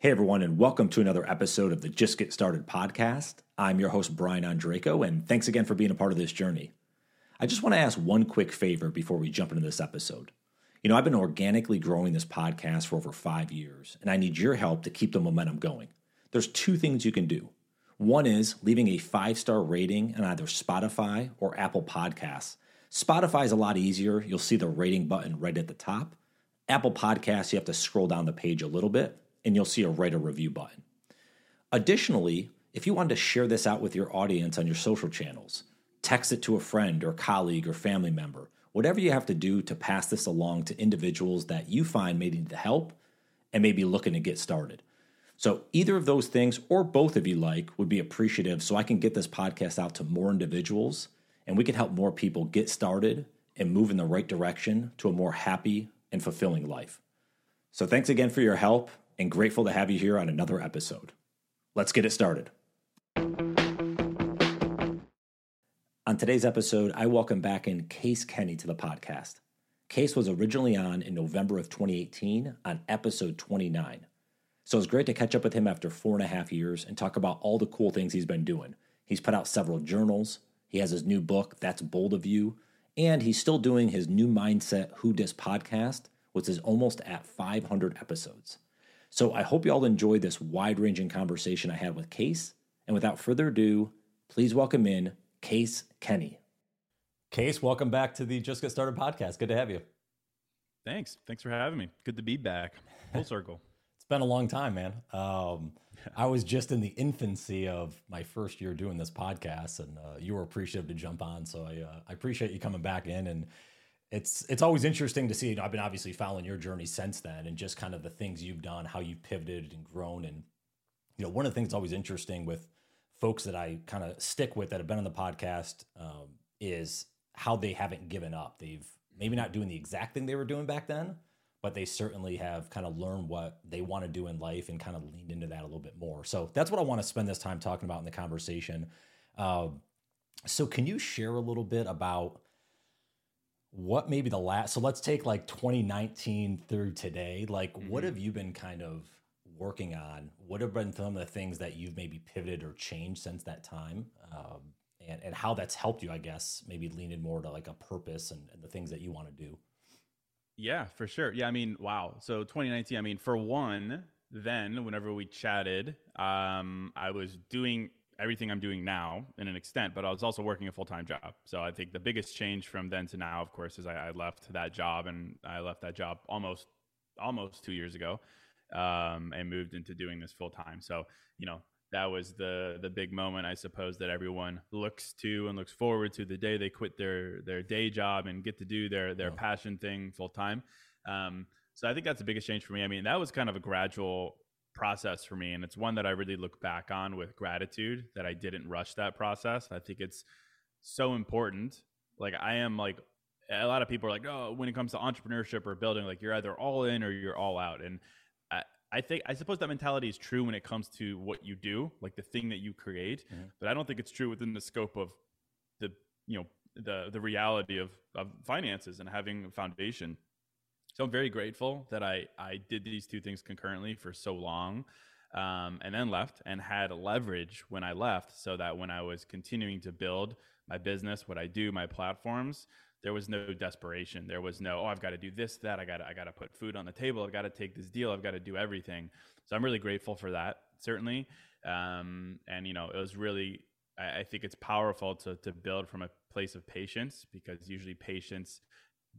Hey, everyone, and welcome to another episode of the Just Get Started podcast. I'm your host, Brian Ondrako, and thanks again for being a part of this journey. I just want to ask one quick favor before we jump into this episode. You know, I've been organically growing this podcast for over five years, and I need your help to keep the momentum going. There's two things you can do. One is leaving a five star rating on either Spotify or Apple Podcasts. Spotify is a lot easier. You'll see the rating button right at the top. Apple Podcasts, you have to scroll down the page a little bit and you'll see a write a review button. Additionally, if you want to share this out with your audience on your social channels, text it to a friend or colleague or family member, whatever you have to do to pass this along to individuals that you find may need the help and may be looking to get started. So, either of those things or both of you like would be appreciative so I can get this podcast out to more individuals and we can help more people get started and move in the right direction to a more happy and fulfilling life. So, thanks again for your help and grateful to have you here on another episode. Let's get it started. On today's episode, I welcome back in Case Kenny to the podcast. Case was originally on in November of 2018 on episode 29. So it's great to catch up with him after four and a half years and talk about all the cool things he's been doing. He's put out several journals, he has his new book, That's Bold of You, and he's still doing his new Mindset Who Dis podcast, which is almost at 500 episodes. So I hope you all enjoyed this wide ranging conversation I had with Case. And without further ado, please welcome in Case Kenny. Case, welcome back to the Just Get Started podcast. Good to have you. Thanks. Thanks for having me. Good to be back. Full circle. it's been a long time, man. Um, I was just in the infancy of my first year doing this podcast, and uh, you were appreciative to jump on. So I, uh, I appreciate you coming back in and it's it's always interesting to see. You know, I've been obviously following your journey since then, and just kind of the things you've done, how you've pivoted and grown, and you know, one of the things that's always interesting with folks that I kind of stick with that have been on the podcast um, is how they haven't given up. They've maybe not doing the exact thing they were doing back then, but they certainly have kind of learned what they want to do in life and kind of leaned into that a little bit more. So that's what I want to spend this time talking about in the conversation. Uh, so, can you share a little bit about? What maybe the last so let's take like 2019 through today like mm-hmm. what have you been kind of working on? What have been some of the things that you've maybe pivoted or changed since that time? Um, and, and how that's helped you i guess maybe lean in more to like a purpose and, and the things that you want to do. Yeah for sure. Yeah i mean wow. So 2019 i mean for one then whenever we chatted um, i was doing everything I'm doing now in an extent, but I was also working a full time job. So I think the biggest change from then to now, of course, is I, I left that job and I left that job almost almost two years ago um, and moved into doing this full time. So you know that was the the big moment I suppose that everyone looks to and looks forward to the day they quit their their day job and get to do their their passion thing full time. Um, so I think that's the biggest change for me. I mean, that was kind of a gradual process for me and it's one that i really look back on with gratitude that i didn't rush that process. I think it's so important. Like i am like a lot of people are like oh when it comes to entrepreneurship or building like you're either all in or you're all out and i, I think i suppose that mentality is true when it comes to what you do like the thing that you create mm-hmm. but i don't think it's true within the scope of the you know the the reality of, of finances and having a foundation so I'm very grateful that I I did these two things concurrently for so long, um, and then left and had leverage when I left, so that when I was continuing to build my business, what I do, my platforms, there was no desperation. There was no oh I've got to do this that I got I got to put food on the table. I've got to take this deal. I've got to do everything. So I'm really grateful for that certainly, um, and you know it was really I, I think it's powerful to to build from a place of patience because usually patience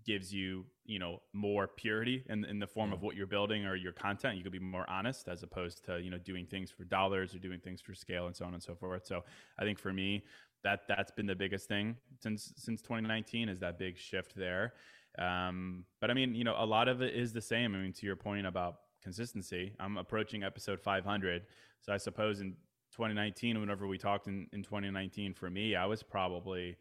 gives you you know more purity in, in the form of what you're building or your content. You could be more honest as opposed to you know doing things for dollars or doing things for scale and so on and so forth. So i think for me that that's been the biggest thing since since 2019 is that big shift there. Um, but i mean you know a lot of it is the same. I mean to your point about consistency i'm approaching episode 500 so i suppose in 2019 whenever we talked in, in 2019 for me i was probably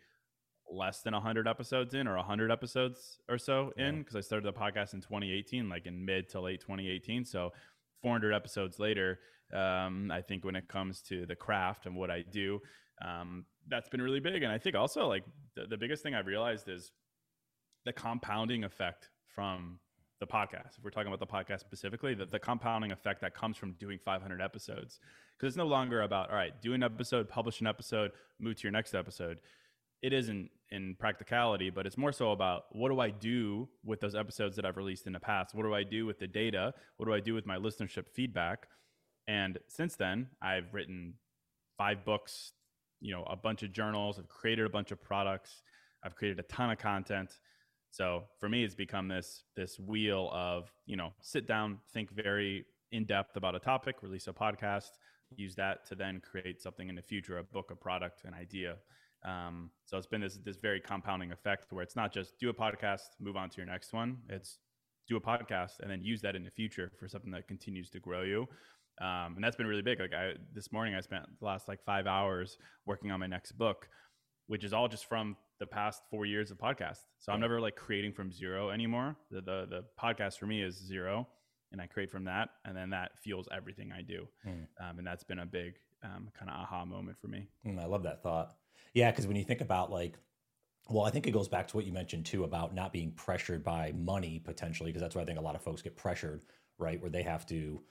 less than 100 episodes in or 100 episodes or so in because I started the podcast in 2018, like in mid to late 2018. So 400 episodes later, um, I think when it comes to the craft and what I do, um, that's been really big. And I think also like the, the biggest thing I've realized is the compounding effect from the podcast, if we're talking about the podcast specifically, the, the compounding effect that comes from doing 500 episodes, because it's no longer about all right, do an episode, publish an episode, move to your next episode. It isn't in practicality, but it's more so about what do I do with those episodes that I've released in the past? What do I do with the data? What do I do with my listenership feedback? And since then, I've written five books, you know, a bunch of journals, I've created a bunch of products, I've created a ton of content. So for me, it's become this this wheel of you know sit down, think very in depth about a topic, release a podcast, use that to then create something in the future, a book, a product, an idea. Um, so it's been this this very compounding effect where it's not just do a podcast, move on to your next one. It's do a podcast and then use that in the future for something that continues to grow you. Um, and that's been really big. Like I, this morning, I spent the last like five hours working on my next book, which is all just from the past four years of podcast. So I'm never like creating from zero anymore. The, the, the podcast for me is zero, and I create from that, and then that fuels everything I do. Mm. Um, and that's been a big um, kind of aha moment for me. Mm, I love that thought. Yeah, because when you think about like, well, I think it goes back to what you mentioned too about not being pressured by money potentially, because that's why I think a lot of folks get pressured, right? Where they have to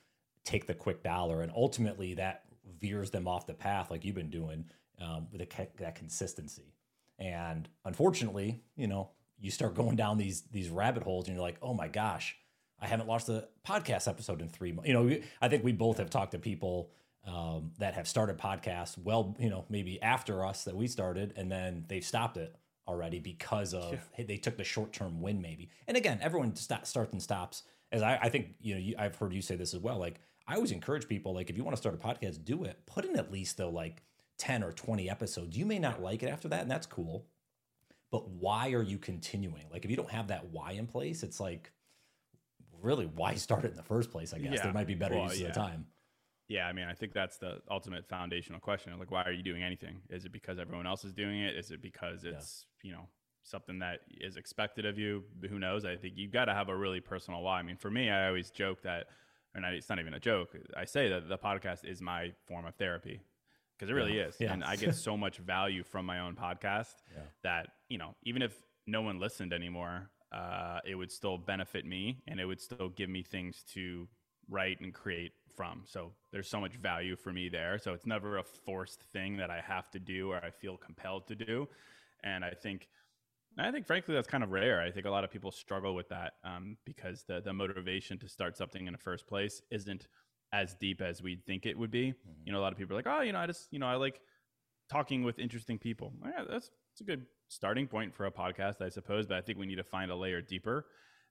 take the quick dollar, and ultimately that veers them off the path, like you've been doing um, with a, that consistency. And unfortunately, you know, you start going down these these rabbit holes, and you're like, oh my gosh, I haven't lost a podcast episode in three months. You know, I think we both have talked to people um, that have started podcasts well, you know, maybe after us that we started, and then they've stopped it already because of yeah. hey, they took the short term win, maybe. And again, everyone st- starts and stops. As I, I think you know, you, I've heard you say this as well. Like I always encourage people, like if you want to start a podcast, do it. Put in at least though, like 10 or 20 episodes. You may not like it after that, and that's cool. But why are you continuing? Like if you don't have that why in place, it's like really why start it in the first place, I guess. Yeah. There might be better well, use yeah. of the time. Yeah, I mean, I think that's the ultimate foundational question. Like, why are you doing anything? Is it because everyone else is doing it? Is it because it's, yeah. you know, something that is expected of you? Who knows? I think you've got to have a really personal why. I mean, for me, I always joke that and it's not even a joke. I say that the podcast is my form of therapy because it really yeah. is, yeah. and I get so much value from my own podcast that you know, even if no one listened anymore, uh, it would still benefit me, and it would still give me things to write and create from. So there's so much value for me there. So it's never a forced thing that I have to do or I feel compelled to do, and I think I think, frankly, that's kind of rare. I think a lot of people struggle with that um, because the the motivation to start something in the first place isn't as deep as we'd think it would be. Mm-hmm. You know, a lot of people are like, "Oh, you know, I just, you know, I like talking with interesting people." Yeah, that's that's a good starting point for a podcast, I suppose. But I think we need to find a layer deeper.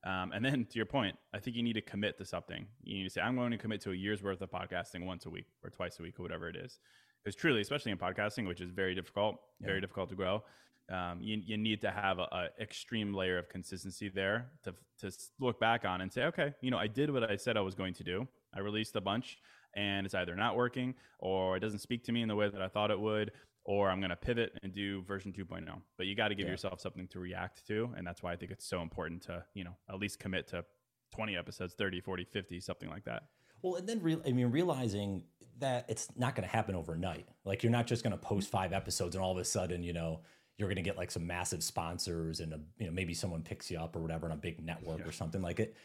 Um, and then, to your point, I think you need to commit to something. You need to say, "I'm going to commit to a year's worth of podcasting once a week or twice a week or whatever it is." Because truly, especially in podcasting, which is very difficult, yeah. very difficult to grow um, you, you need to have a, a, extreme layer of consistency there to, to look back on and say, okay, you know, I did what I said I was going to do. I released a bunch and it's either not working or it doesn't speak to me in the way that I thought it would, or I'm going to pivot and do version 2.0. But you got to give yeah. yourself something to react to. And that's why I think it's so important to, you know, at least commit to 20 episodes, 30, 40, 50, something like that. Well, and then re- I mean, realizing that it's not going to happen overnight. Like you're not just going to post five episodes and all of a sudden, you know, you're going to get like some massive sponsors and a, you know maybe someone picks you up or whatever on a big network yeah. or something like it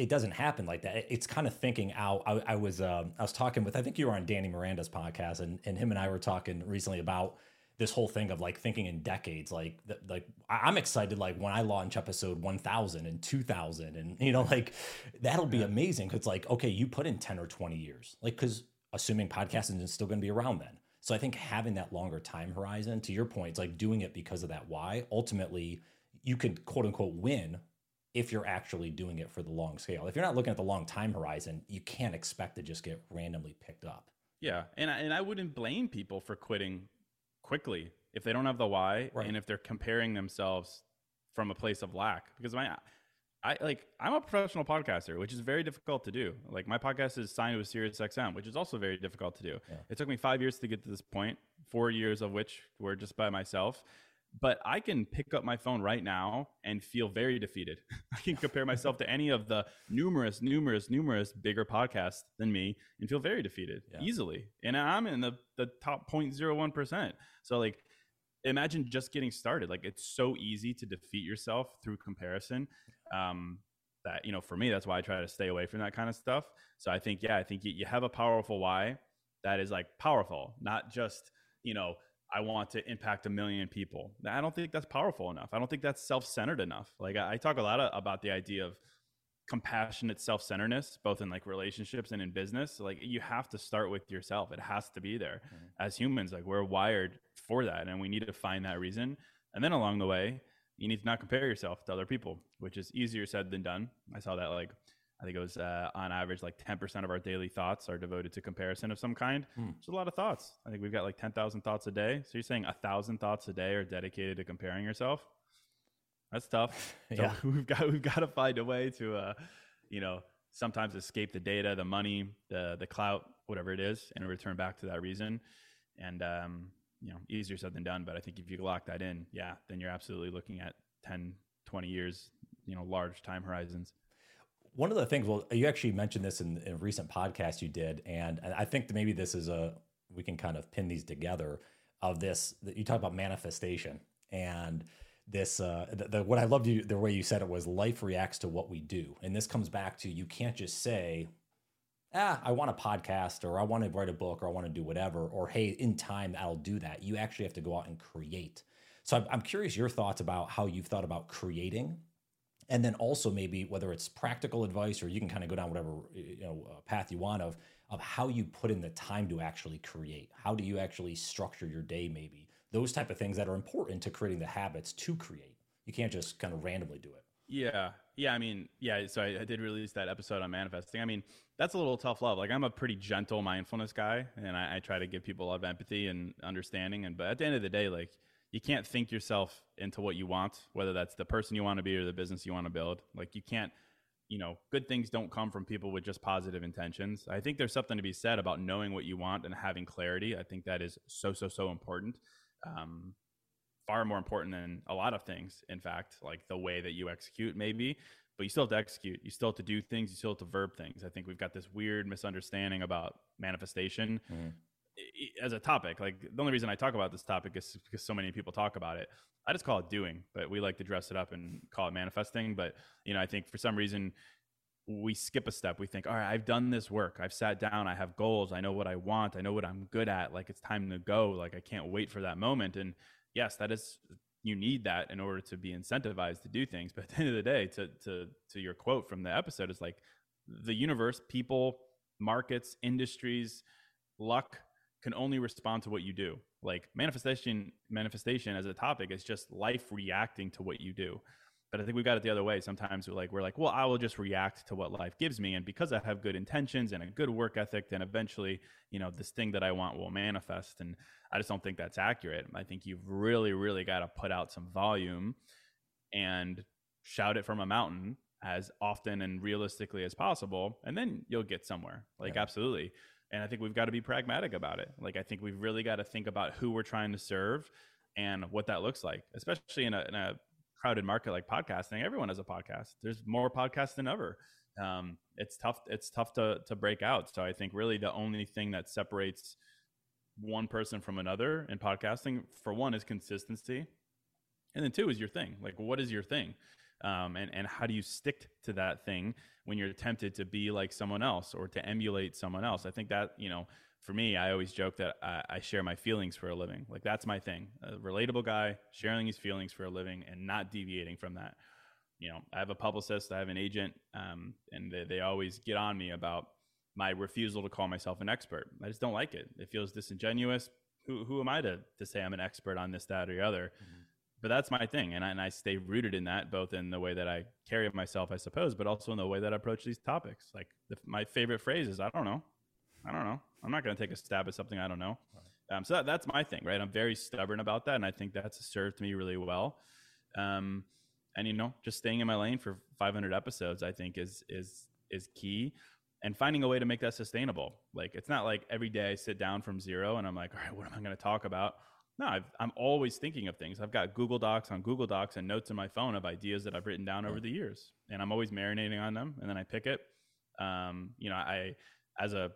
it doesn't happen like that. It's kind of thinking out. I, I was um, i was talking with i think you were on danny miranda's podcast and, and him and i were talking recently about this whole thing of like thinking in decades like the, like i'm excited like when i launch episode 1000 and 2000 and you know like that'll be amazing because like okay you put in 10 or 20 years like because assuming podcasting is still going to be around then. So I think having that longer time horizon, to your point, it's like doing it because of that why. Ultimately, you can quote unquote win if you're actually doing it for the long scale. If you're not looking at the long time horizon, you can't expect to just get randomly picked up. Yeah, and I, and I wouldn't blame people for quitting quickly if they don't have the why right. and if they're comparing themselves from a place of lack. Because my I like I'm a professional podcaster, which is very difficult to do. Like my podcast is signed with SiriusXM, which is also very difficult to do. Yeah. It took me five years to get to this point, four years of which were just by myself. But I can pick up my phone right now and feel very defeated. I can compare myself to any of the numerous, numerous, numerous bigger podcasts than me and feel very defeated yeah. easily. And I'm in the, the top 0.01%. So like imagine just getting started. Like it's so easy to defeat yourself through comparison. Um, that you know for me that's why i try to stay away from that kind of stuff so i think yeah i think you, you have a powerful why that is like powerful not just you know i want to impact a million people. I don't think that's powerful enough. I don't think that's self-centered enough. Like i, I talk a lot of, about the idea of compassionate self-centeredness both in like relationships and in business. Like you have to start with yourself. It has to be there mm-hmm. as humans. Like we're wired for that and we need to find that reason. And then along the way you need to not compare yourself to other people which is easier said than done. I saw that like i think it was uh, on average like 10% of our daily thoughts are devoted to comparison of some kind hmm. it's a lot of thoughts i think we've got like 10000 thoughts a day so you're saying a thousand thoughts a day are dedicated to comparing yourself that's tough. So yeah. we've got we've got to find a way to, uh, you know, sometimes escape the data, the money, the the clout, whatever it is, and return back to that reason. And um, you know, easier said than done. But I think if you lock that in, yeah, then you're absolutely looking at 10, 20 years, you know, large time horizons. One of the things, well, you actually mentioned this in, in a recent podcast you did, and, I think that maybe this is a we can kind of pin these together. Of this, that you talk about manifestation and this uh, the, the, what I loved you the way you said it was life reacts to what we do, and this comes back to you can't just say, ah, I want a podcast or I want to write a book or I want to do whatever or hey, in time I'll do that. You actually have to go out and create. So I'm curious your thoughts about how you've thought about creating, and then also maybe whether it's practical advice or you can kind of go down whatever you know uh, path you want of of how you put in the time to actually create. How do you actually structure your day maybe? those type of things that are important to creating the habits to create. You can't just kind of randomly do it. Yeah. Yeah. I mean, yeah. So I, I, did release that episode on manifesting. I mean, that's a little tough love. Like I'm a pretty gentle mindfulness guy and I, I, try to give people a lot of empathy and understanding. And, but at the end of the day, like you can't think yourself into what you want, whether that's the person you want to be or the business you want to build. Like you can't, you know, good things don't come from people with just positive intentions. I think there's something to be said about knowing what you want and having clarity. I think that is so, so, so important um, far more important than a lot of things. In fact, like the way that you execute, maybe, but you still have to execute. You still have to do things. You still have to verb things. I think we've got this weird misunderstanding about manifestation. Mm-hmm. As a topic, like the only reason I talk about this topic is because so many people talk about it. I just call it doing, but we like to dress it up and call it manifesting. But you know, I think for some reason we skip a step. We think, all right, I've done this work. I've sat down. I have goals. I know what I want. I know what I'm good at. Like it's time to go. Like I can't wait for that moment. And yes, that is you need that in order to be incentivized to do things. But at the end of the day, to to to your quote from the episode is like the universe, people, markets, industries, luck can only respond to what you do. Like manifestation, manifestation as a topic is just life reacting to what you do. But I think we got it the other way. Sometimes we're like, we're like, well, I will just react to what life gives me. And because I have good intentions and a good work ethic, then eventually, you know, this thing that I want will manifest. And I just don't think that's accurate. I think you've really, really got to put out some volume and shout it from a mountain as often and realistically as possible. And then you'll get somewhere. Like, yeah. absolutely. And I think we've got to be pragmatic about it. Like, I think we've really got to think about who we're trying to serve and what that looks like, especially in a, in a crowded market like podcasting, everyone has a podcast. There's more podcasts than ever. Um, it's tough. It's tough to to break out. So I think really the only thing that separates one person from another in podcasting, for one, is consistency, and then two is your thing. Like, what is your thing? Um, and and how do you stick to that thing when you're tempted to be like someone else or to emulate someone else? I think that you know for me, I always joke that I, I, share my feelings for a living. Like that's my thing. A relatable guy sharing his feelings for a living and not deviating from that. You know, I have a publicist, I have an agent, um, and they, they always get on me about my refusal to call myself an expert. I just don't like it. It feels disingenuous. Who, who am I to, to say I'm an expert on this, that, or the other? Mm-hmm. But that's my thing. And I, and I stay rooted in that, both in the way that I carry myself, I suppose, but also in the way that I approach these topics. Like the, my favorite phrase is, I don't know. I don't know. I'm not going to take a stab at something I don't know. Um, so that, that's my thing, right? I'm very stubborn about that, and I think that's served me really well. Um, and you know, just staying in my lane for 500 episodes, I think is is is key. And finding a way to make that sustainable. Like it's not like every day I sit down from zero and I'm like, all right, what am I going to talk about? No, i am always thinking of things. I've got Google Docs on Google Docs and notes in my phone of ideas that I've written down over the years, and I'm always marinating on them, and then I pick it. Um, you know, I as a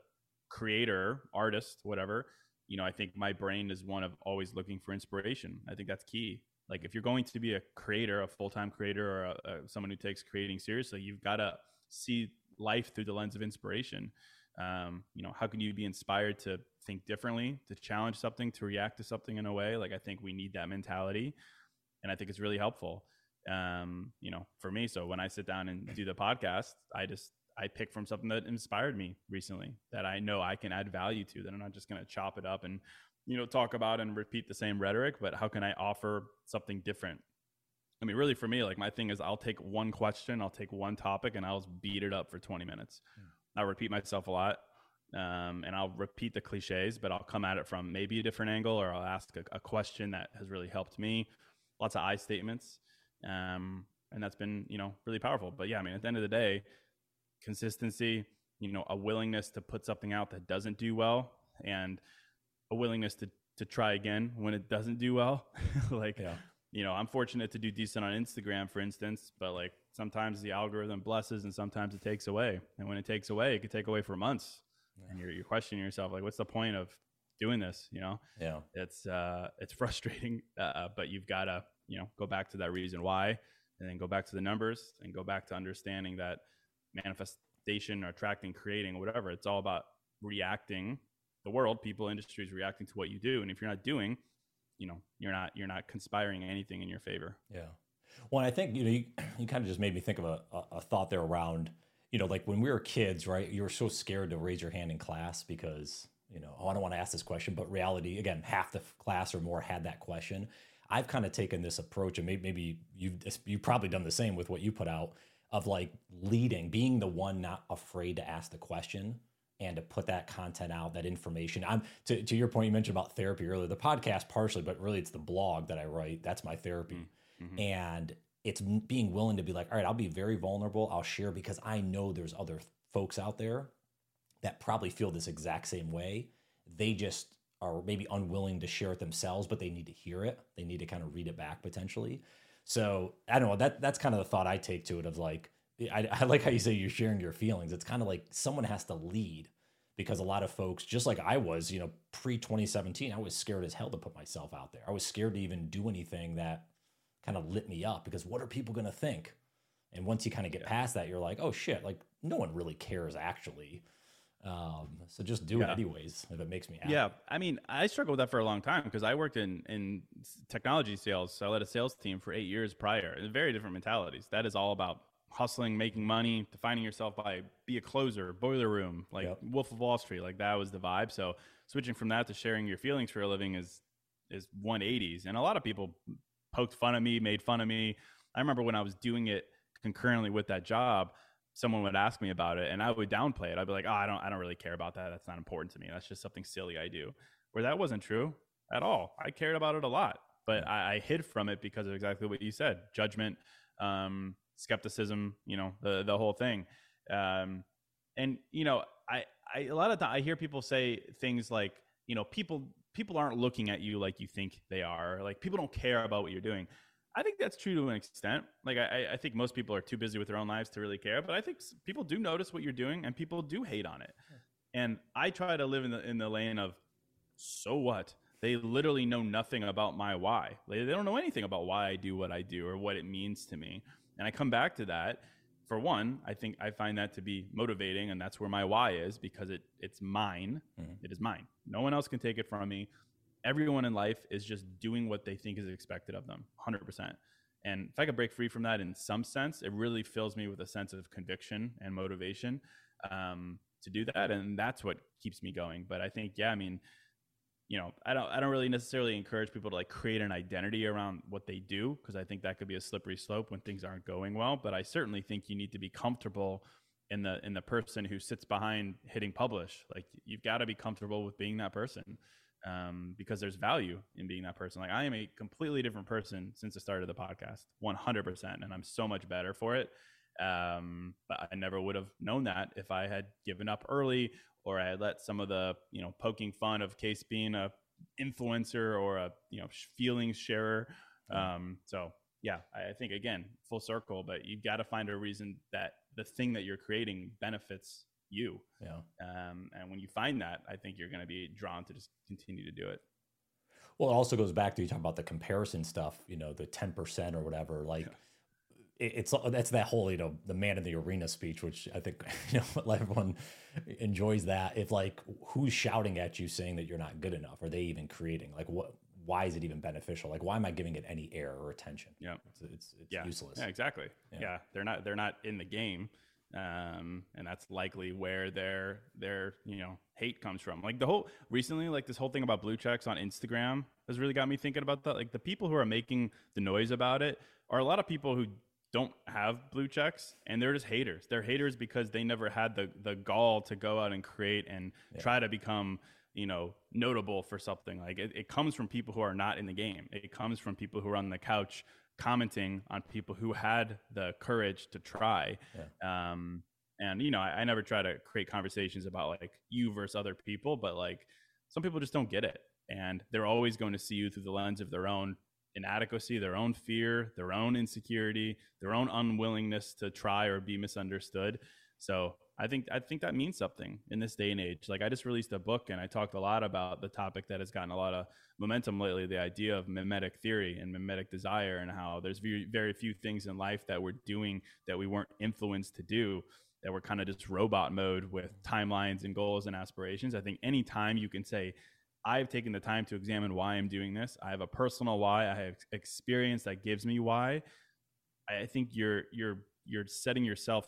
creator, artist, whatever, you know, I think my brain is one of always looking for inspiration. I think that's key. like if you're going to be a creator a full-time creator or a, a, someone who takes creating seriously you've got to see life through the lens of inspiration um, you know how can you be inspired to think differently to challenge something to react to something in a way? Like i think we need that mentality and i think it's really helpful. Um, you know for me so when i sit down and do the podcast i just i pick from something that inspired me recently that i know i can add value to that i'm not just going to chop it up and you know talk about and repeat the same rhetoric but how can i offer something different? I mean really for me like my thing is i'll take one question i'll take one topic and i'll beat it up for 20 minutes. Mm. I'll repeat myself a lot um, and i'll repeat the cliches but i'll come at it from maybe a different angle or i'll ask a, a question that has really helped me lots of i statements um, and that's been you know really powerful but yeah i mean at the end of the day consistency you know a willingness to put something out that doesn't do well and a willingness to to try again when it doesn't do well. like, yeah. you know, I'm fortunate to do decent on Instagram, for instance, but like sometimes the algorithm blesses and sometimes it takes away. And when it takes away, it could take away for months. Yeah. And you're you're questioning yourself, like, what's the point of doing this? You know, yeah, it's uh, it's frustrating, uh, uh but you've got to you know go back to that reason why, and then go back to the numbers and go back to understanding that manifestation or attracting, creating, or whatever. It's all about reacting the world, people, industries reacting to what you do. And if you're not doing, you know, you're not you're not conspiring anything in your favor. Yeah. Well, I think you know you, you kind of just made me think of a, a, thought there around you know like when we were kids, right? You were so scared to raise your hand in class because you know oh I don't want to ask this question, but reality again half the class or more had that question. I've kind of taken this approach, and maybe, maybe you've you've probably done the same with what you put out of like leading, being the one not afraid to ask the question and to put that content out, that information. I'm to, to your point, you mentioned about therapy earlier, the podcast partially, but really it's the blog that I write. That's my therapy. Hmm. Mm-hmm. And it's being willing to be like, all right, I'll be very vulnerable. I'll share because I know there's other folks out there that probably feel this exact same way. They just are maybe unwilling to share it themselves, but they need to hear it. They need to kind of read it back potentially. So I don't know. That that's kind of the thought I take to it of like, I, I like how you say you're sharing your feelings. It's kind of like someone has to lead because a lot of folks, just like I was, you know, pre 2017, I was scared as hell to put myself out there. I was scared to even do anything that kind of lit me up because what are people going to think? And once you kind of get yeah. past that, you're like, oh shit, like no one really cares actually. Um, so just do yeah. it anyways if it makes me happy. Yeah, I mean, I struggled with that for a long time because I worked in in technology sales. So I led a sales team for eight years prior. Very different mentalities. That is all about hustling, making money, defining yourself by be a closer, boiler room, like yep. Wolf of Wall Street. Like that was the vibe. So switching from that to sharing your feelings for a living is is 180s. And a lot of people poked fun of me, made fun of me. I remember when I was doing it concurrently with that job, someone would ask me about it and I would downplay it. I'd be like, "Oh, I don't I don't really care about that. That's not important to me. That's just something silly I do." Where that wasn't true at all. I cared about it a lot, but I, I hid from it because of exactly what you said. Judgment, um, skepticism, you know, the the whole thing. Um, and you know, I, I a lot of time I hear people say things like, you know, people people aren't looking at you like you think they are. Like people don't care about what you're doing. I think that's true to an extent. Like I, I think most people are too busy with their own lives to really care, but I think people do notice what you're doing, and people do hate on it. And I try to live in the in the lane of, so what? They literally know nothing about my why. They, they don't know anything about why I do what I do or what it means to me. And I come back to that. For one, I think I find that to be motivating, and that's where my why is because it it's mine. Mm-hmm. It is mine. No one else can take it from me. Everyone in life is just doing what they think is expected of them, hundred percent. And if I could break free from that in some sense, it really fills me with a sense of conviction and motivation um, to do that, and that's what keeps me going. But I think, yeah, I mean, you know, I don't I don't really necessarily encourage people to like create an identity around what they do because I think that could be a slippery slope when things aren't going well. But I certainly think you need to be comfortable in the in the person who sits behind hitting publish. Like you've got to be comfortable with being that person um, because there's value in being that person. Like I am a completely different person since the start of the podcast, 100%, and I'm so much better for it. Um, but I never would have known that if I had given up early or I let some of the you know poking fun of Case being a influencer or a you know feelings sharer. Um, so yeah, I think again full circle, but you've got to find a reason that the thing that you're creating benefits you. Yeah. Um, and when you find that, I think you're going to be drawn to just continue to do it. Well, it also goes back to you talking about the comparison stuff, you know, the 10% or whatever. Like, yeah. It's that's that whole, you know, the man in the arena speech, which I think, you know, everyone enjoys that. If like, who's shouting at you saying that you're not good enough? Are they even creating? Like, what, why is it even beneficial? Like, why am I giving it any air or attention? Yeah. It's, it's, it's yeah. useless. Yeah, exactly. Yeah. yeah. They're not, they're not in the game um, and that's likely where their their you know hate comes from. Like the whole recently, like this whole thing about blue checks on Instagram has really got me thinking about that. Like the people who are making the noise about it are a lot of people who don't have blue checks and they're just haters. They're haters because they never had the the gall to go out and create and yeah. try to become you know notable for something like it, it comes from people who are not in the game it comes from people who are on the couch commenting on people who had the courage to try. Yeah. Um, and you know, I, I, never try to create conversations about like you versus other people, but like some people just don't get it, and they're always going to see you through the lens of their own inadequacy, their own fear, their own insecurity, their own unwillingness to try or be misunderstood. So I think I think that means something in this day and age. Like I just released a book and I talked a lot about the topic that has gotten a lot of momentum lately, the idea of mimetic theory and mimetic desire and how there's very, very few things in life that we're doing that we weren't influenced to do that we're kind of just robot mode with timelines and goals and aspirations. I think anytime you can say I've taken the time to examine why I'm doing this. I have a personal why. I have experience that gives me why. I think you're you're you're setting yourself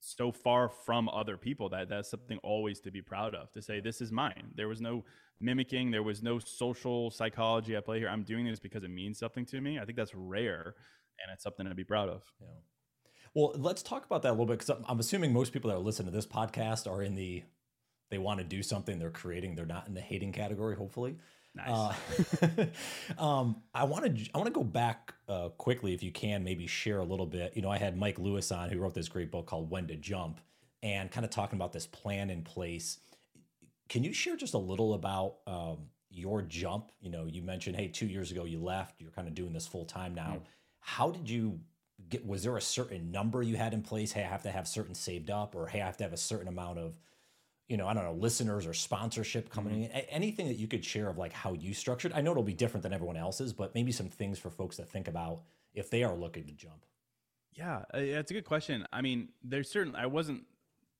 so far from other people that that's something always to be proud of to say this is mine there was no mimicking there was no social psychology at play here i'm doing this because it means something to me i think that's rare and it's something to be proud of yeah well let's talk about that a little bit because i'm assuming most people that are listening to this podcast are in the they want to do something they're creating they're not in the hating category hopefully Nice. Uh, um, I want to I want to go back uh, quickly, if you can, maybe share a little bit. You know, I had Mike Lewis on, who wrote this great book called When to Jump, and kind of talking about this plan in place. Can you share just a little about um, your jump? You know, you mentioned, hey, two years ago you left. You're kind of doing this full time now. Mm-hmm. How did you get? Was there a certain number you had in place? Hey, I have to have certain saved up, or hey, I have to have a certain amount of you know, I don't know, listeners or sponsorship coming mm-hmm. in, anything that you could share of like how you structured. I know it'll be different than everyone else's, but maybe some things for folks to think about if they are looking to jump. Yeah, that's a good question. I mean, there's certain I wasn't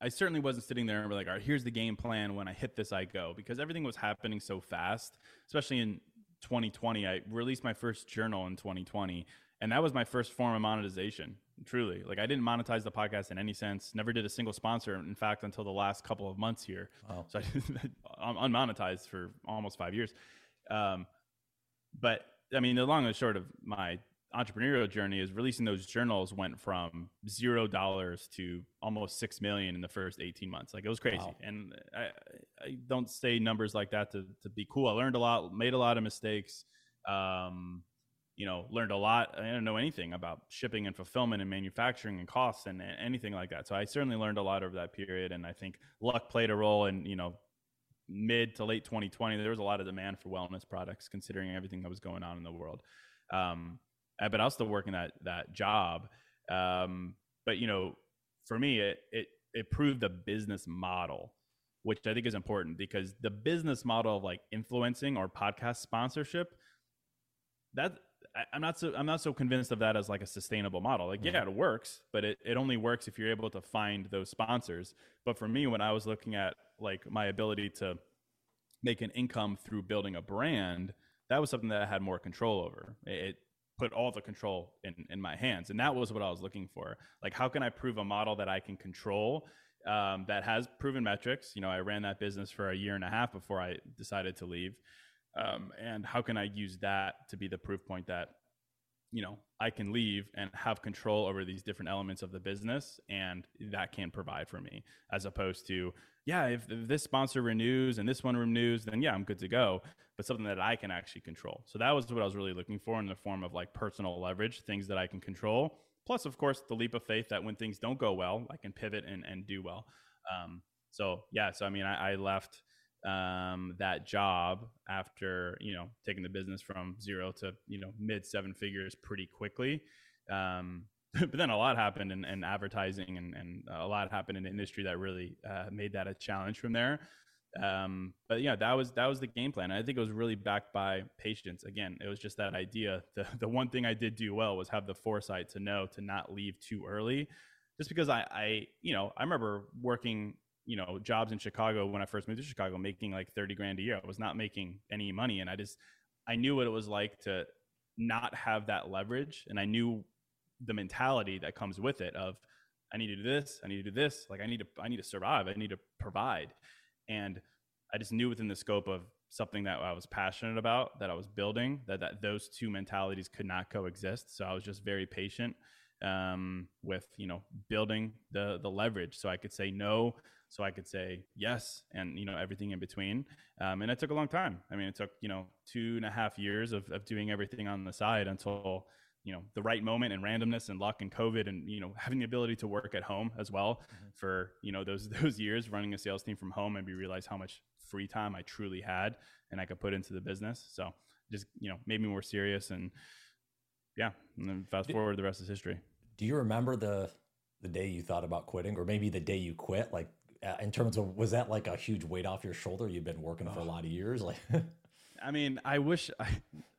I certainly wasn't sitting there and be like, all right, here's the game plan. When I hit this, I go because everything was happening so fast, especially in 2020. I released my first journal in 2020, and that was my first form of monetization truly. Like i didn't monetize the podcast in any sense never did a single sponsor in fact until the last couple of months here. Wow. so i'm unmonetized for almost five years. Um, but i mean the long and short of my entrepreneurial journey is releasing those journals went from zero dollars to almost six million in the first 18 months. Like it was crazy. Wow. and I, I, don't say numbers like that to, to be cool. I learned a lot made a lot of mistakes. Um, you know, learned a lot. I didn't know anything about shipping and fulfillment and manufacturing and costs and anything like that. So I certainly learned a lot over that period. And I think luck played a role in, you know, mid to late 2020, there was a lot of demand for wellness products considering everything that was going on in the world. Um, uh, but I was still working that, that job. Um, but you know, for me, it, it, it proved the business model, which I think is important because the business model of like influencing or podcast sponsorship, that I, am not so I'm not so convinced of that as like a sustainable model. Like, yeah, mm-hmm. it works, but it, it only works if you're able to find those sponsors. But for me, when I was looking at like my ability to make an income through building a brand, that was something that I had more control over. It, it put all the control in, in my hands. And that was what I was looking for. Like, how can I prove a model that I can control um, that has proven metrics? You know, I ran that business for a year and a half before I decided to leave. Um, and how can I use that to be the proof point that you know I can leave and have control over these different elements of the business, and that can provide for me, as opposed to yeah, if, if this sponsor renews and this one renews, then yeah, I'm good to go. But something that I can actually control. So that was what I was really looking for in the form of like personal leverage, things that I can control. Plus, of course, the leap of faith that when things don't go well, I can pivot and, and do well. Um, so yeah, so I mean, I, I left um, that job after you know taking the business from zero to you know mid seven figures pretty quickly. Um, but then a lot happened in, in advertising and, and, a lot happened in the industry that really uh, made that a challenge from there. Um, but yeah, that was that was the game plan. I think it was really backed by patience. Again, it was just that idea. The the one thing I did do well was have the foresight to know to not leave too early, just because I I you know I remember working you know jobs in Chicago when I first moved to Chicago, making like thirty grand a year. I was not making any money, and I just I knew what it was like to not have that leverage, and I knew the mentality that comes with it of I need to do this, I need to do this, like I need to I need to survive, I need to provide, and I just knew within the scope of something that I was passionate about, that I was building, that, that those two mentalities could not coexist. So I was just very patient um, with you know building the the leverage, so I could say no so I could say yes and you know everything in between. Um, and it took a long time. I mean, it took you know two and a half years of, of doing everything on the side until you know the right moment and randomness and luck and COVID and you know having the ability to work at home as well mm-hmm. for you know those those years running a sales team from home and we realized how much free time I truly had and I could put into the business. So just you know made me more serious and yeah. And then fast forward, the rest is history. Do you remember the the day you thought about quitting, or maybe the day you quit? Like uh, in terms of was that like a huge weight off your shoulder? You've been working for a lot of years, like. I mean, I wish, I,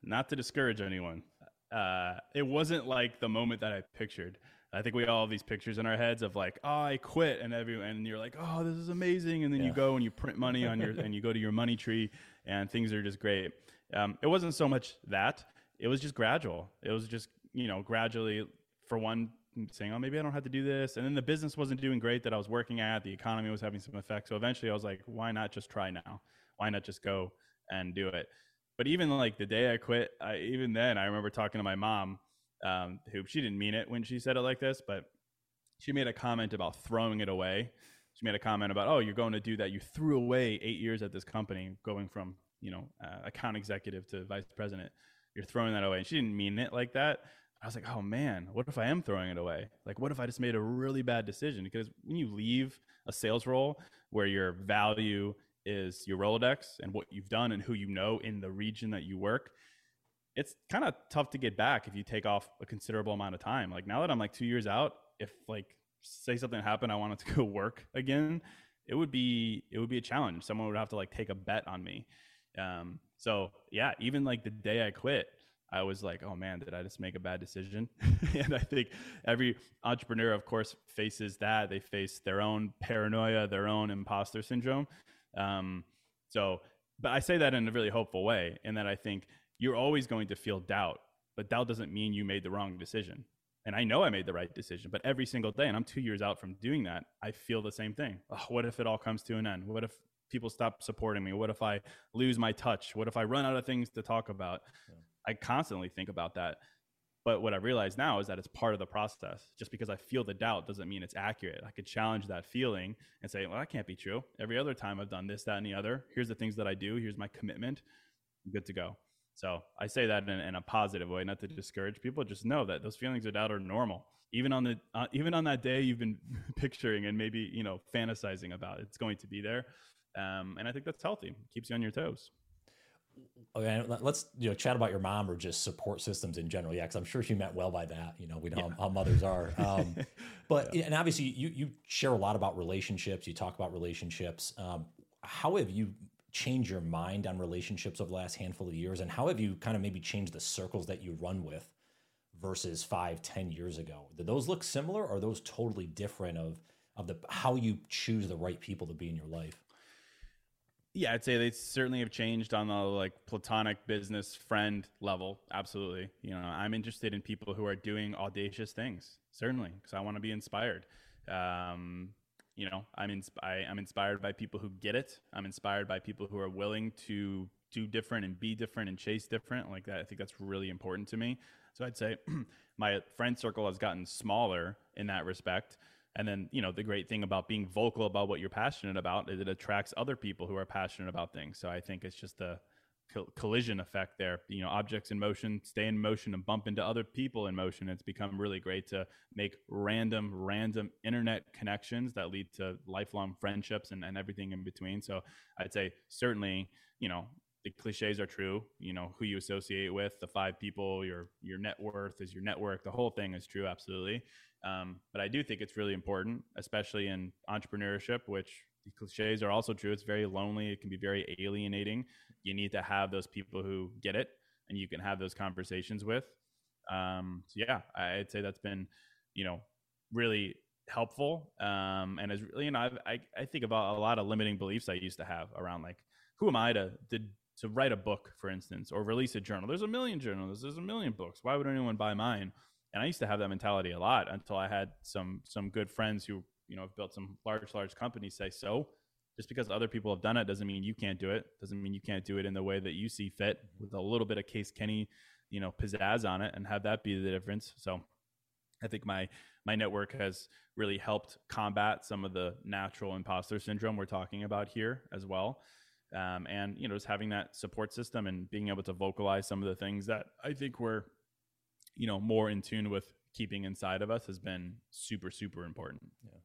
not to discourage anyone, uh, it wasn't like the moment that I pictured. I think we all have these pictures in our heads of like, oh, I quit, and every and you're like, oh, this is amazing, and then yeah. you go and you print money on your and you go to your money tree, and things are just great. Um, it wasn't so much that; it was just gradual. It was just you know gradually. For one, saying, oh, maybe I don't have to do this. And then the business wasn't doing great that I was working at. The economy was having some effect. So eventually I was like, why not just try now? Why not just go and do it? But even like the day I quit, I, even then, I remember talking to my mom, um, who she didn't mean it when she said it like this, but she made a comment about throwing it away. She made a comment about, oh, you're going to do that. You threw away eight years at this company, going from you know uh, account executive to vice president. You're throwing that away. And she didn't mean it like that. I was like, oh man, what if I am throwing it away? Like, what if I just made a really bad decision? Because when you leave a sales role where your value is your Rolodex and what you've done and who you know in the region that you work, it's kind of tough to get back if you take off a considerable amount of time. Like now that I'm like two years out, if like say something happened, I wanted to go work again, it would be it would be a challenge. Someone would have to like take a bet on me. Um, so yeah, even like the day I quit, I was like, oh man, did I just make a bad decision? and I think every entrepreneur, of course, faces that. They face their own paranoia, their own imposter syndrome. Um, so, but I say that in a really hopeful way, in that I think you're always going to feel doubt, but doubt doesn't mean you made the wrong decision. And I know I made the right decision, but every single day, and I'm two years out from doing that, I feel the same thing. Oh, what if it all comes to an end? What if people stop supporting me? What if I lose my touch? What if I run out of things to talk about? Yeah. I constantly think about that. But what I realize now is that it's part of the process. Just because I feel the doubt doesn't mean it's accurate. I could challenge that feeling and say, well, that can't be true. Every other time I've done this, that, and the other. Here's the things that I do. Here's my commitment. I'm good to go. So I say that in, in, a positive way, not to discourage people. Just know that those feelings of doubt are normal. Even on the uh, even on that day you've been picturing and maybe you know fantasizing about, it's going to be there. Um, and I think that's healthy. keeps you on your toes okay, let's you know chat about your mom or just support systems in general. Yeah, because I'm sure she meant well by that. You know, we know yeah. how, how, mothers are. Um, but yeah. and obviously, you you share a lot about relationships. You talk about relationships. Um, how have you changed your mind on relationships over the last handful of years, and how have you kind of maybe changed the circles that you run with versus five, ten years ago? Do those look similar, or are those totally different of of the how you choose the right people to be in your life? Yeah, I'd say they certainly have changed on the like platonic business friend level. Absolutely. You know, I'm interested in people who are doing audacious things, certainly, because I want to be inspired. Um, you know, I'm I, I'm inspired by people who get it. I'm inspired by people who are willing to do different and be different and chase different. Like that, I think that's really important to me. So I'd say my friend circle has gotten smaller in that respect. And then, you know, the great thing about being vocal about what you're passionate about is it attracts other people who are passionate about things. So I think it's just a collision effect there. You know, objects in motion stay in motion and bump into other people in motion. It's become really great to make random, random internet connections that lead to lifelong friendships and, and everything in between. So I'd say certainly, you know, the cliches are true. You know, who you associate with, the five people, your your net worth is your network. The whole thing is true, absolutely. Um, but I do think it's really important, especially in entrepreneurship, which the cliches are also true. It's very lonely. It can be very alienating. You need to have those people who get it and you can have those conversations with. Um, so yeah, I'd say that's been, you know, really helpful. Um, and as really you know, I've, I, I think about a lot of limiting beliefs I used to have around like, who am I to, to, to write a book, for instance, or release a journal? There's a million journals. There's a million books. Why would anyone buy mine? And I used to have that mentality a lot until I had some, some good friends who, you know, have built some large, large companies say, so just because other people have done it doesn't mean you can't do it. Doesn't mean you can't do it in the way that you see fit mm-hmm. with a little bit of Case Kenny, you know, pizzazz on it and have that be the difference. So I think my my network has really helped combat some of the natural imposter syndrome we're talking about here as well. Um, and you know, just having that support system and being able to vocalize some of the things that I think we're, you know, more in tune with keeping inside of us has been super super important. Yeah.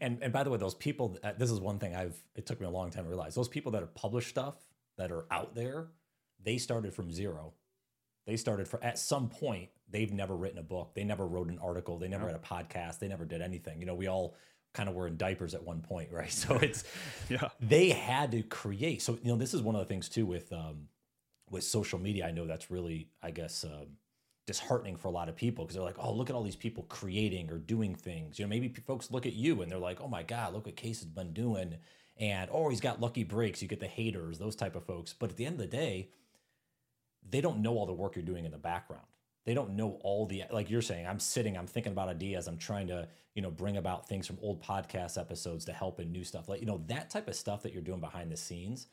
And and by the way, those people. Uh, this is one thing I've. It took me a long time to realize. Those people that have published stuff that are out there, they started from zero. They started for at some point. They've never written a book. They never wrote an article. They never had a podcast. They never did anything. You know, we all kind of were in diapers at one point, right? So it's yeah. They had to create. So you know, this is one of the things too with um, with social media. I know that's really, I guess. Um, disheartening for a lot of people because they're like, oh, look at all these people creating or doing things. You know, maybe folks look at you and they're like, oh my God, look what Case has been doing. And, oh, he's got lucky breaks. You get the haters, those type of folks. But at the end of the day, they don't know all the work you're doing in the background. They don't know all the, like you're saying, I'm sitting, I'm thinking about ideas. I'm trying to, you know, bring about things from old podcast episodes to help in new stuff. Like, you know, that type of stuff that you're doing behind the scenes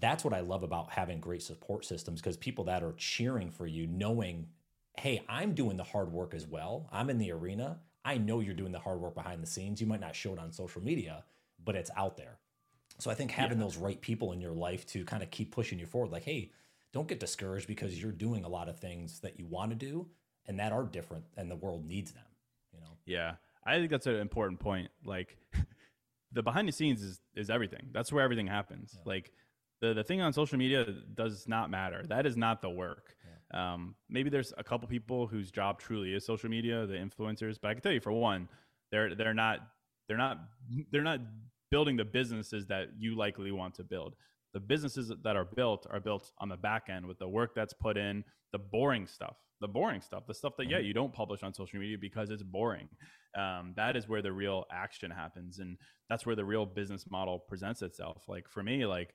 that's what I love about having great support systems because people that are cheering for you, knowing hey, I'm doing the hard work as well. I'm in the arena. I know you're doing the hard work behind the scenes. You might not show it on social media, but it's out there. So I think having yeah. those right people in your life to kind of keep pushing you forward, like, hey, don't get discouraged because you're doing a lot of things that you want to do and that are different and the world needs them, you know? Yeah. I think that's an important point. Like the behind the scenes is, is everything. That's where everything happens. Yeah. Like the, the thing on social media does not matter. That is not the work. Um, maybe there's a couple people whose job truly is social media, the influencers. But I can tell you, for one, they're they're not they're not they're not building the businesses that you likely want to build. The businesses that are built are built on the back end with the work that's put in, the boring stuff, the boring stuff, the stuff that yeah mm-hmm. you don't publish on social media because it's boring. Um, that is where the real action happens, and that's where the real business model presents itself. Like for me, like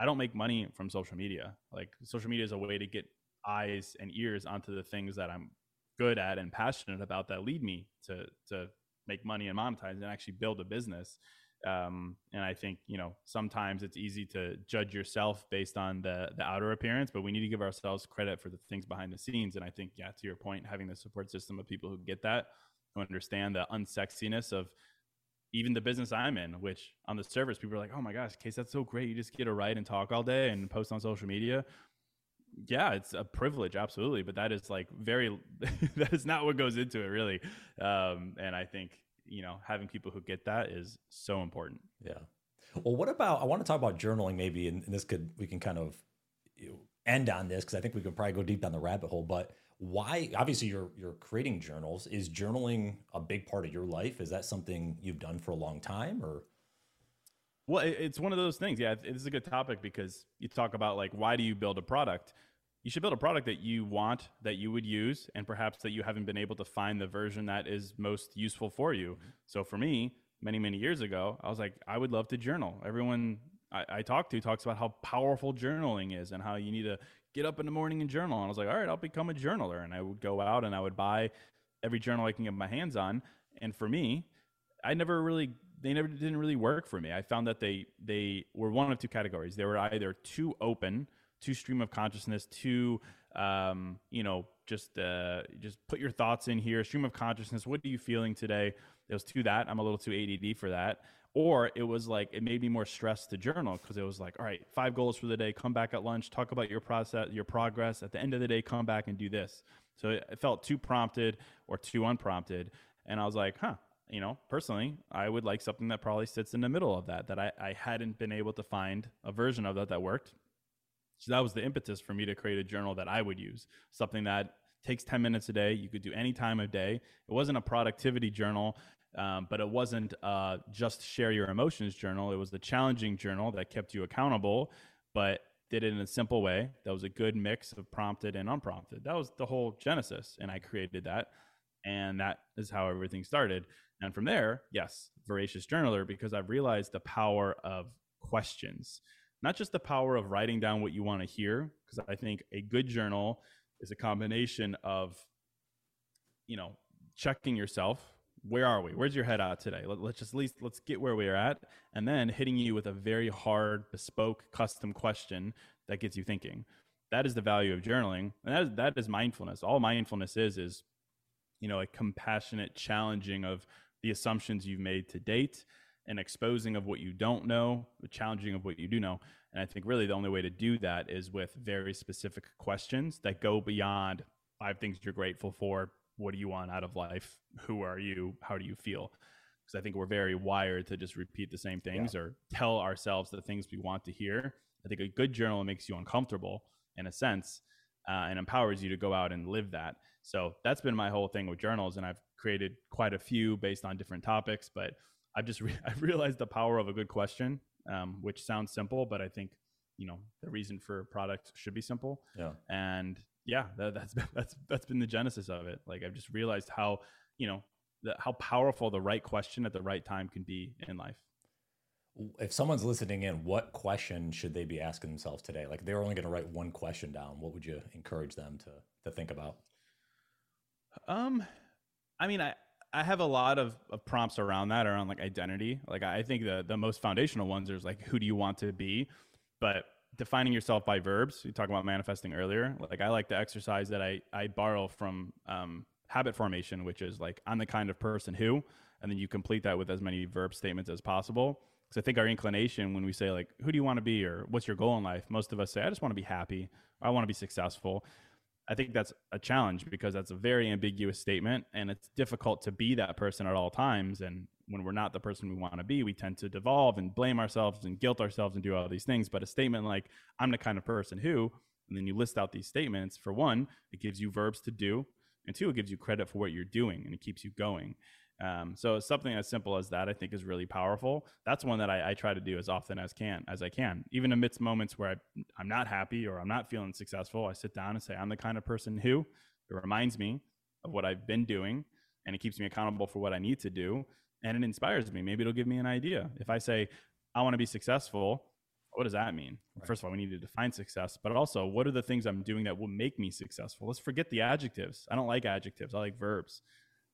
I don't make money from social media. Like social media is a way to get eyes and ears onto the things that I'm good at and passionate about that lead me to to make money and monetize and actually build a business. Um, and I think you know sometimes it's easy to judge yourself based on the the outer appearance, but we need to give ourselves credit for the things behind the scenes. And I think yeah, to your point, having the support system of people who get that, who understand the unsexiness of even the business I'm in, which on the surface people are like, "Oh my gosh, Case, that's so great! You just get to write and talk all day and post on social media." yeah it's a privilege absolutely but that is like very that is not what goes into it really um, and i think you know having people who get that is so important. Yeah. Well what about i want to talk about journaling maybe and, and this could we can kind of you know, end on this because i think we can probably go deep down the rabbit hole but why obviously you're you're creating journals. Is journaling a big part of your life? Is that something you've done for a long time or? Well, it's one of those things. Yeah, it's a good topic because you talk about like why do you build a product? You should build a product that you want, that you would use, and perhaps that you haven't been able to find the version that is most useful for you. Mm-hmm. So for me, many many years ago, I was like, I would love to journal. Everyone I, I talk to talks about how powerful journaling is and how you need to get up in the morning and journal. And I was like, all right, I'll become a journaler. And I would go out and I would buy every journal I can get my hands on. And for me, I never really they never didn't really work for me. I found that they they were one of two categories. They were either too open, too stream of consciousness, to um, you know, just uh, just put your thoughts in here. Stream of consciousness. What are you feeling today? It was too that. I'm a little too ADD for that. Or it was like it made me more stressed to journal because it was like, all right, five goals for the day. Come back at lunch. Talk about your process, your progress. At the end of the day, come back and do this. So it felt too prompted or too unprompted. And I was like, huh, you know, personally, I would like something that probably sits in the middle of that, that I, I hadn't been able to find a version of that that worked. So that was the impetus for me to create a journal that I would use, something that takes 10 minutes a day. You could do any time of day. It wasn't a productivity journal. Um, but it wasn't uh, just share your emotions journal. It was the challenging journal that kept you accountable, but did it in a simple way. That was a good mix of prompted and unprompted. That was the whole genesis. And I created that. And that is how everything started. And from there, yes, voracious journaler, because I've realized the power of questions, not just the power of writing down what you want to hear, because I think a good journal is a combination of, you know, checking yourself. Where are we? Where's your head at today? Let, us just at least let's get where we are at, and then hitting you with a very hard, bespoke, custom question that gets you thinking. That is the value of journaling, and that is, that is mindfulness. All mindfulness is is, you know, a compassionate challenging of the assumptions you've made to date, an exposing of what you don't know, the challenging of what you do know. And I think really the only way to do that is with very specific questions that go beyond five things you're grateful for. What do you want out of life? Who are you? How do you feel? Because I think we're very wired to just repeat the same things yeah. or tell ourselves the things we want to hear. I think a good journal makes you uncomfortable in a sense uh, and empowers you to go out and live that. So that's been my whole thing with journals, and I've created quite a few based on different topics. But I've just re- I've realized the power of a good question, um, which sounds simple, but I think you know the reason for a product should be simple. Yeah. And yeah, that, that's that's that's been the genesis of it. Like I've just realized how you know the, how powerful the right question at the right time can be in life if someone's listening in, what question should they be asking themselves today? Like they're only going to write one question down. What would you encourage them to to think about? Um, I mean, I I have a lot of, of prompts around that around like identity. Like I think the the most foundational ones is like who do you want to be, but defining yourself by verbs. You talk about manifesting earlier. Like I like the exercise that I I borrow from um, habit formation, which is like I'm the kind of person who, and then you complete that with as many verb statements as possible because I think our inclination when we say like, who do you want to be or what's your goal in life? Most of us say, I just want to be happy. I want to be successful. I think that's a challenge because that's a very ambiguous statement and it's difficult to be that person at all times. And when we're not the person we want to be, we tend to devolve and blame ourselves and guilt ourselves and do all these things. But a statement like, I'm the kind of person who, and then you list out these statements, for one, it gives you verbs to do. And two, it gives you credit for what you're doing and it keeps you going. Um, so something as simple as that, I think, is really powerful. That's one that I, I, try to do as often as can as I can, even amidst moments where I, I'm not happy or I'm not feeling successful. I sit down and say, I'm the kind of person who it reminds me of what I've been doing, and it keeps me accountable for what I need to do, and it inspires me. Maybe it'll give me an idea. If I say I want to be successful, what does that mean? Right. First of all, we need to define success, but also what are the things I'm doing that will make me successful? Let's forget the adjectives. I don't like adjectives. I like verbs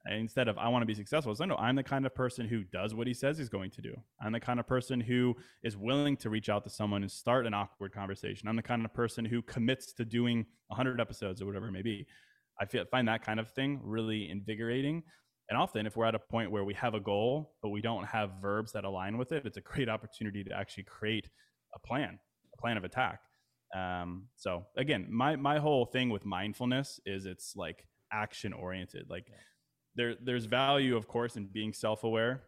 instead of I want to be successful. So no, I'm the kind of person who does what he says he's going to do. I'm the kind of person who is willing to reach out to someone and start an awkward conversation. I'm the kind of person who commits to doing 100 episodes or whatever it may be. I feel, find that kind of thing really invigorating. And often, if we're at a point where we have a goal, but we don't have verbs that align with it, it's a great opportunity to actually create a plan, a plan of attack. Um, so again, my my whole thing with mindfulness is it's like action oriented. Like yeah there there's value, of course, in being self aware.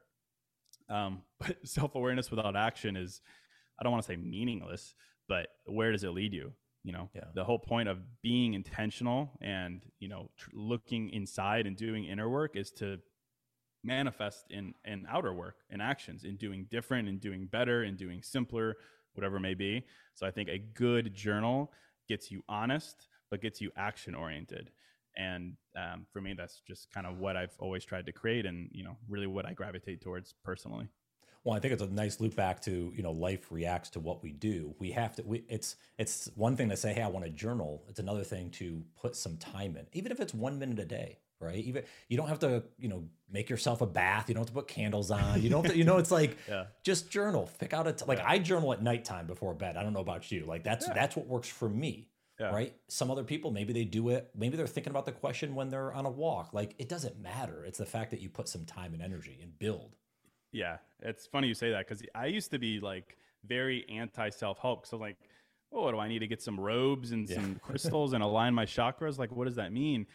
Um, but self awareness without action is, I don't want to say meaningless, but where does it lead you? You know, yeah. the whole point of being intentional and you know tr- looking inside and doing inner work is to manifest in in outer work in actions in doing different and doing better and doing simpler whatever it may be so i think a good journal gets you honest but gets you action oriented and um, for me that's just kind of what i've always tried to create and you know really what i gravitate towards personally. Well i think it's a nice loop back to you know life reacts to what we do. We have to we, it's it's one thing to say hey i want to journal. It's another thing to put some time in even if it's one minute a day right? Even you don't have to you know make yourself a bath. You don't have to put candles on. You don't to, you know it's like yeah. just journal. Pick out a t- like yeah. i journal at nighttime before bed. I don't know about you. Like that's yeah. that's what works for me yeah. right? Some other people, maybe they do it, maybe they're thinking about the question when they're on a walk. Like it doesn't matter. It's the fact that you put some time and energy and build. Yeah. It's funny you say that because I used to be like very anti self help. So, like, oh, do I need to get some robes and yeah. some crystals and align my chakras? Like, what does that mean?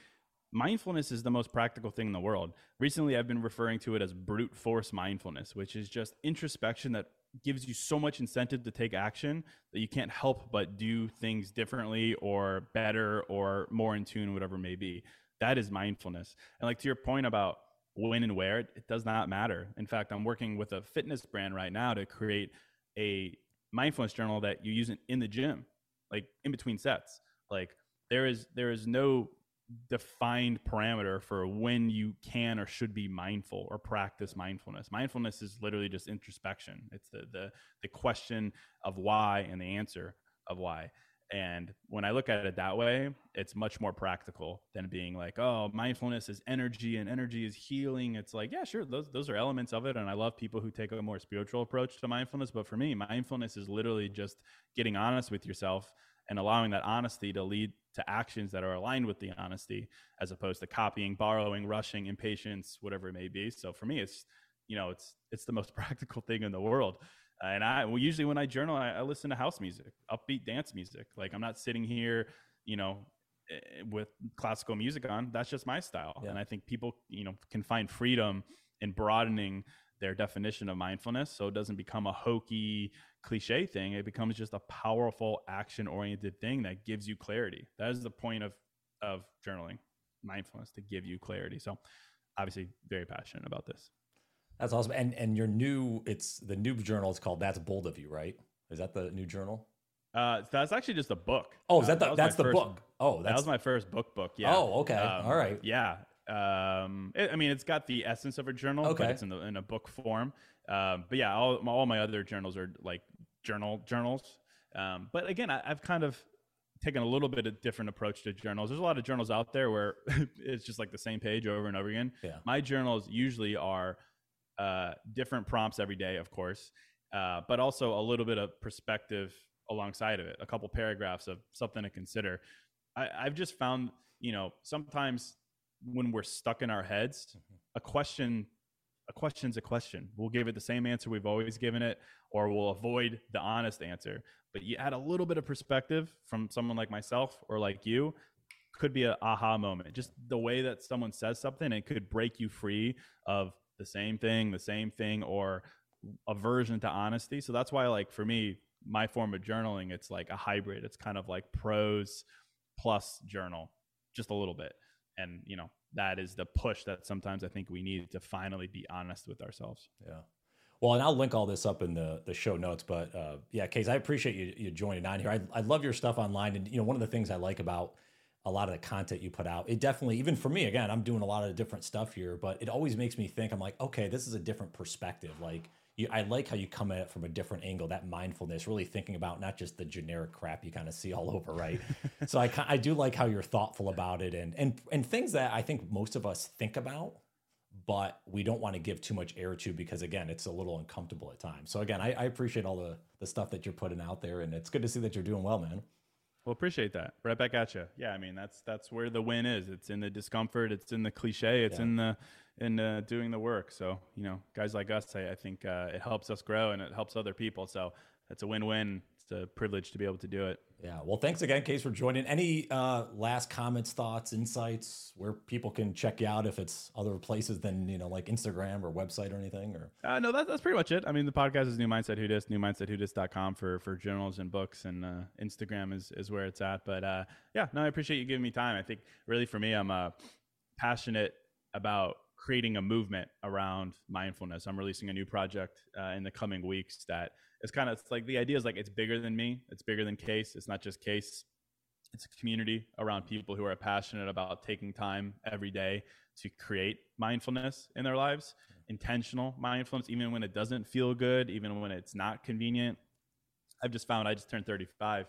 Mindfulness is the most practical thing in the world. Recently, I've been referring to it as brute force mindfulness, which is just introspection that gives you so much incentive to take action that you can't help but do things differently or better or more in tune, whatever may be. That is mindfulness. And like to your point about when and where, it does not matter. In fact, I'm working with a fitness brand right now to create a mindfulness journal that you use in, in the gym, like in between sets. Like there is there is no defined parameter for when you can or should be mindful or practice mindfulness. Mindfulness is literally just introspection. It's the the the question of why and the answer of why. And when I look at it that way, it's much more practical than being like, oh, mindfulness is energy and energy is healing. It's like, yeah, sure, those those are elements of it. And I love people who take a more spiritual approach to mindfulness. But for me, mindfulness is literally just getting honest with yourself and allowing that honesty to lead to actions that are aligned with the honesty as opposed to copying, borrowing, rushing, impatience, whatever it may be. So for me, it's you know, it's it's the most practical thing in the world and I well, usually when I journal, I, I, listen to house music, upbeat dance music. Like I'm not sitting here, you know, eh, with classical music on. That's just my style. Yeah. And I think people, you know, can find freedom in broadening their definition of mindfulness, so it doesn't become a hokey cliche thing. It becomes just a powerful, action-oriented thing that gives you clarity. That is the point of of journaling, mindfulness, to give you clarity. So, obviously, very passionate about this. That's awesome. And and your new it's the new journal is called That's Bold of You, right? Is that the new journal? Uh, that's actually just a book. Oh, is that the, uh, that that's the first, book? Oh, that was my first book book. Yeah. Oh, okay. Um, All right. Yeah. Um, it, I mean, it's got the essence of a journal, okay. but it's in the in a book form. Um, but yeah, all all my other journals are like journal journals. Um, but again, I, I've kind of taken a little bit of different approach to journals. There's a lot of journals out there where it's just like the same page over and over again. Yeah. My journals usually are uh, different prompts every day, of course, uh, but also a little bit of perspective alongside of it, a couple paragraphs of something to consider. I, I've just found, you know, sometimes when we're stuck in our heads, mm-hmm. a question a question's a question. We'll give it the same answer we've always given it, or we'll avoid the honest answer. But you add a little bit of perspective from someone like myself or like you, could be an aha moment. Just the way that someone says something, it could break you free of the same thing, the same thing, or aversion to honesty. So that's why, like, for me, my form of journaling, it's like a hybrid. It's kind of like prose plus journal, just a little bit. And, you know, that is the push that sometimes I think we need to finally be honest with ourselves. Yeah. Well, and I'll link all this up in the the show notes. But uh, yeah, Case, I appreciate you, you joining on here. I, I love your stuff online, and you know one of the things I like about a lot of the content you put out. It definitely, even for me, again, I'm doing a lot of different stuff here, but it always makes me think. I'm like, okay, this is a different perspective. Like, you, I like how you come at it from a different angle. That mindfulness, really thinking about not just the generic crap you kind of see all over, right? so I, I do like how you're thoughtful about it, and and and things that I think most of us think about, but we don't want to give too much air to because again, it's a little uncomfortable at times. So again, I, I appreciate all the the stuff that you're putting out there, and it's good to see that you're doing well, man. Well, appreciate that. Right back at you. Yeah, I mean that's that's where the win is. It's in the discomfort. It's in the cliche. It's yeah. in the in uh, doing the work. So you know, guys like us, I, I think uh, it helps us grow and it helps other people. So it's a win-win It's a privilege to be able to do it. Yeah. Well, thanks again, Case, for joining. Any uh, last comments, thoughts, insights where people can check you out if it's other places than, you know, like Instagram or website or anything? Or uh, No, that, that's pretty much it. I mean, the podcast is New Mindset Who Dis, newmindsetwhodis.com for, for journals and books, and uh, Instagram is, is where it's at. But uh, yeah, no, I appreciate you giving me time. I think really for me, I'm uh, passionate about creating a movement around mindfulness. I'm releasing a new project uh, in the coming weeks that it's kind of it's like the idea is like it's bigger than me. It's bigger than case. It's not just case. It's a community around people who are passionate about taking time every day to create mindfulness in their lives. Intentional mindfulness even when it doesn't feel good even when it's not convenient. I've just found i just turned 35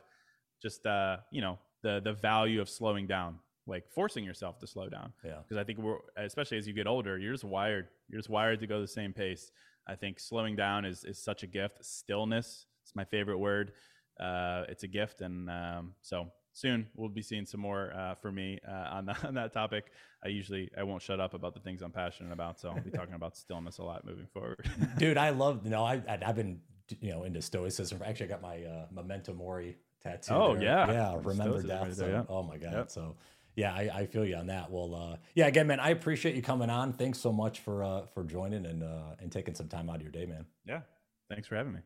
just uh you know the the value of slowing down like forcing yourself to slow down yeah because i think we're especially as you get older you're just wired you're just wired to go the same pace I think slowing down is is such a gift. Stillness is my favorite word. Uh, it's a gift, and um, so soon we'll be seeing some more uh, for me uh, on, that, on that topic. I usually I won't shut up about the things I'm passionate about, so I'll be talking about stillness a lot moving forward. Dude, I love you know I I've been you know into stoicism. Actually, I got my uh, memento mori tattoo. Oh there. yeah, yeah. Remember death. Right there, yeah. Oh my god. Yep. So yeah, I, I, feel you on that. Well, uh, yeah, again, man, I appreciate you coming on. Thanks so much for uh, for joining and uh, and taking some time out of your day, man. Yeah, thanks for having me.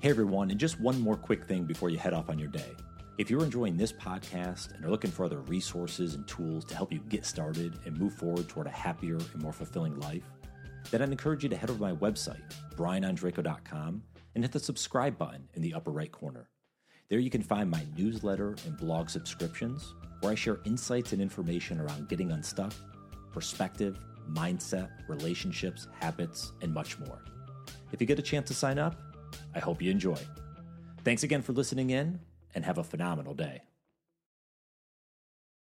Hey everyone, and just one more quick thing before you head off on your day. If you're enjoying this podcast and are looking for other resources and tools to help you get started and move forward toward a happier and more fulfilling life, then I'd encourage you to head over to my website, brianondrako.com, and hit the subscribe button in the upper right corner. There you can find my newsletter and blog subscriptions, where I share insights and information around getting unstuck, perspective, mindset, relationships, habits, and much more. If you get a chance to sign up, I hope you enjoy. Thanks again for listening in, and have a phenomenal day.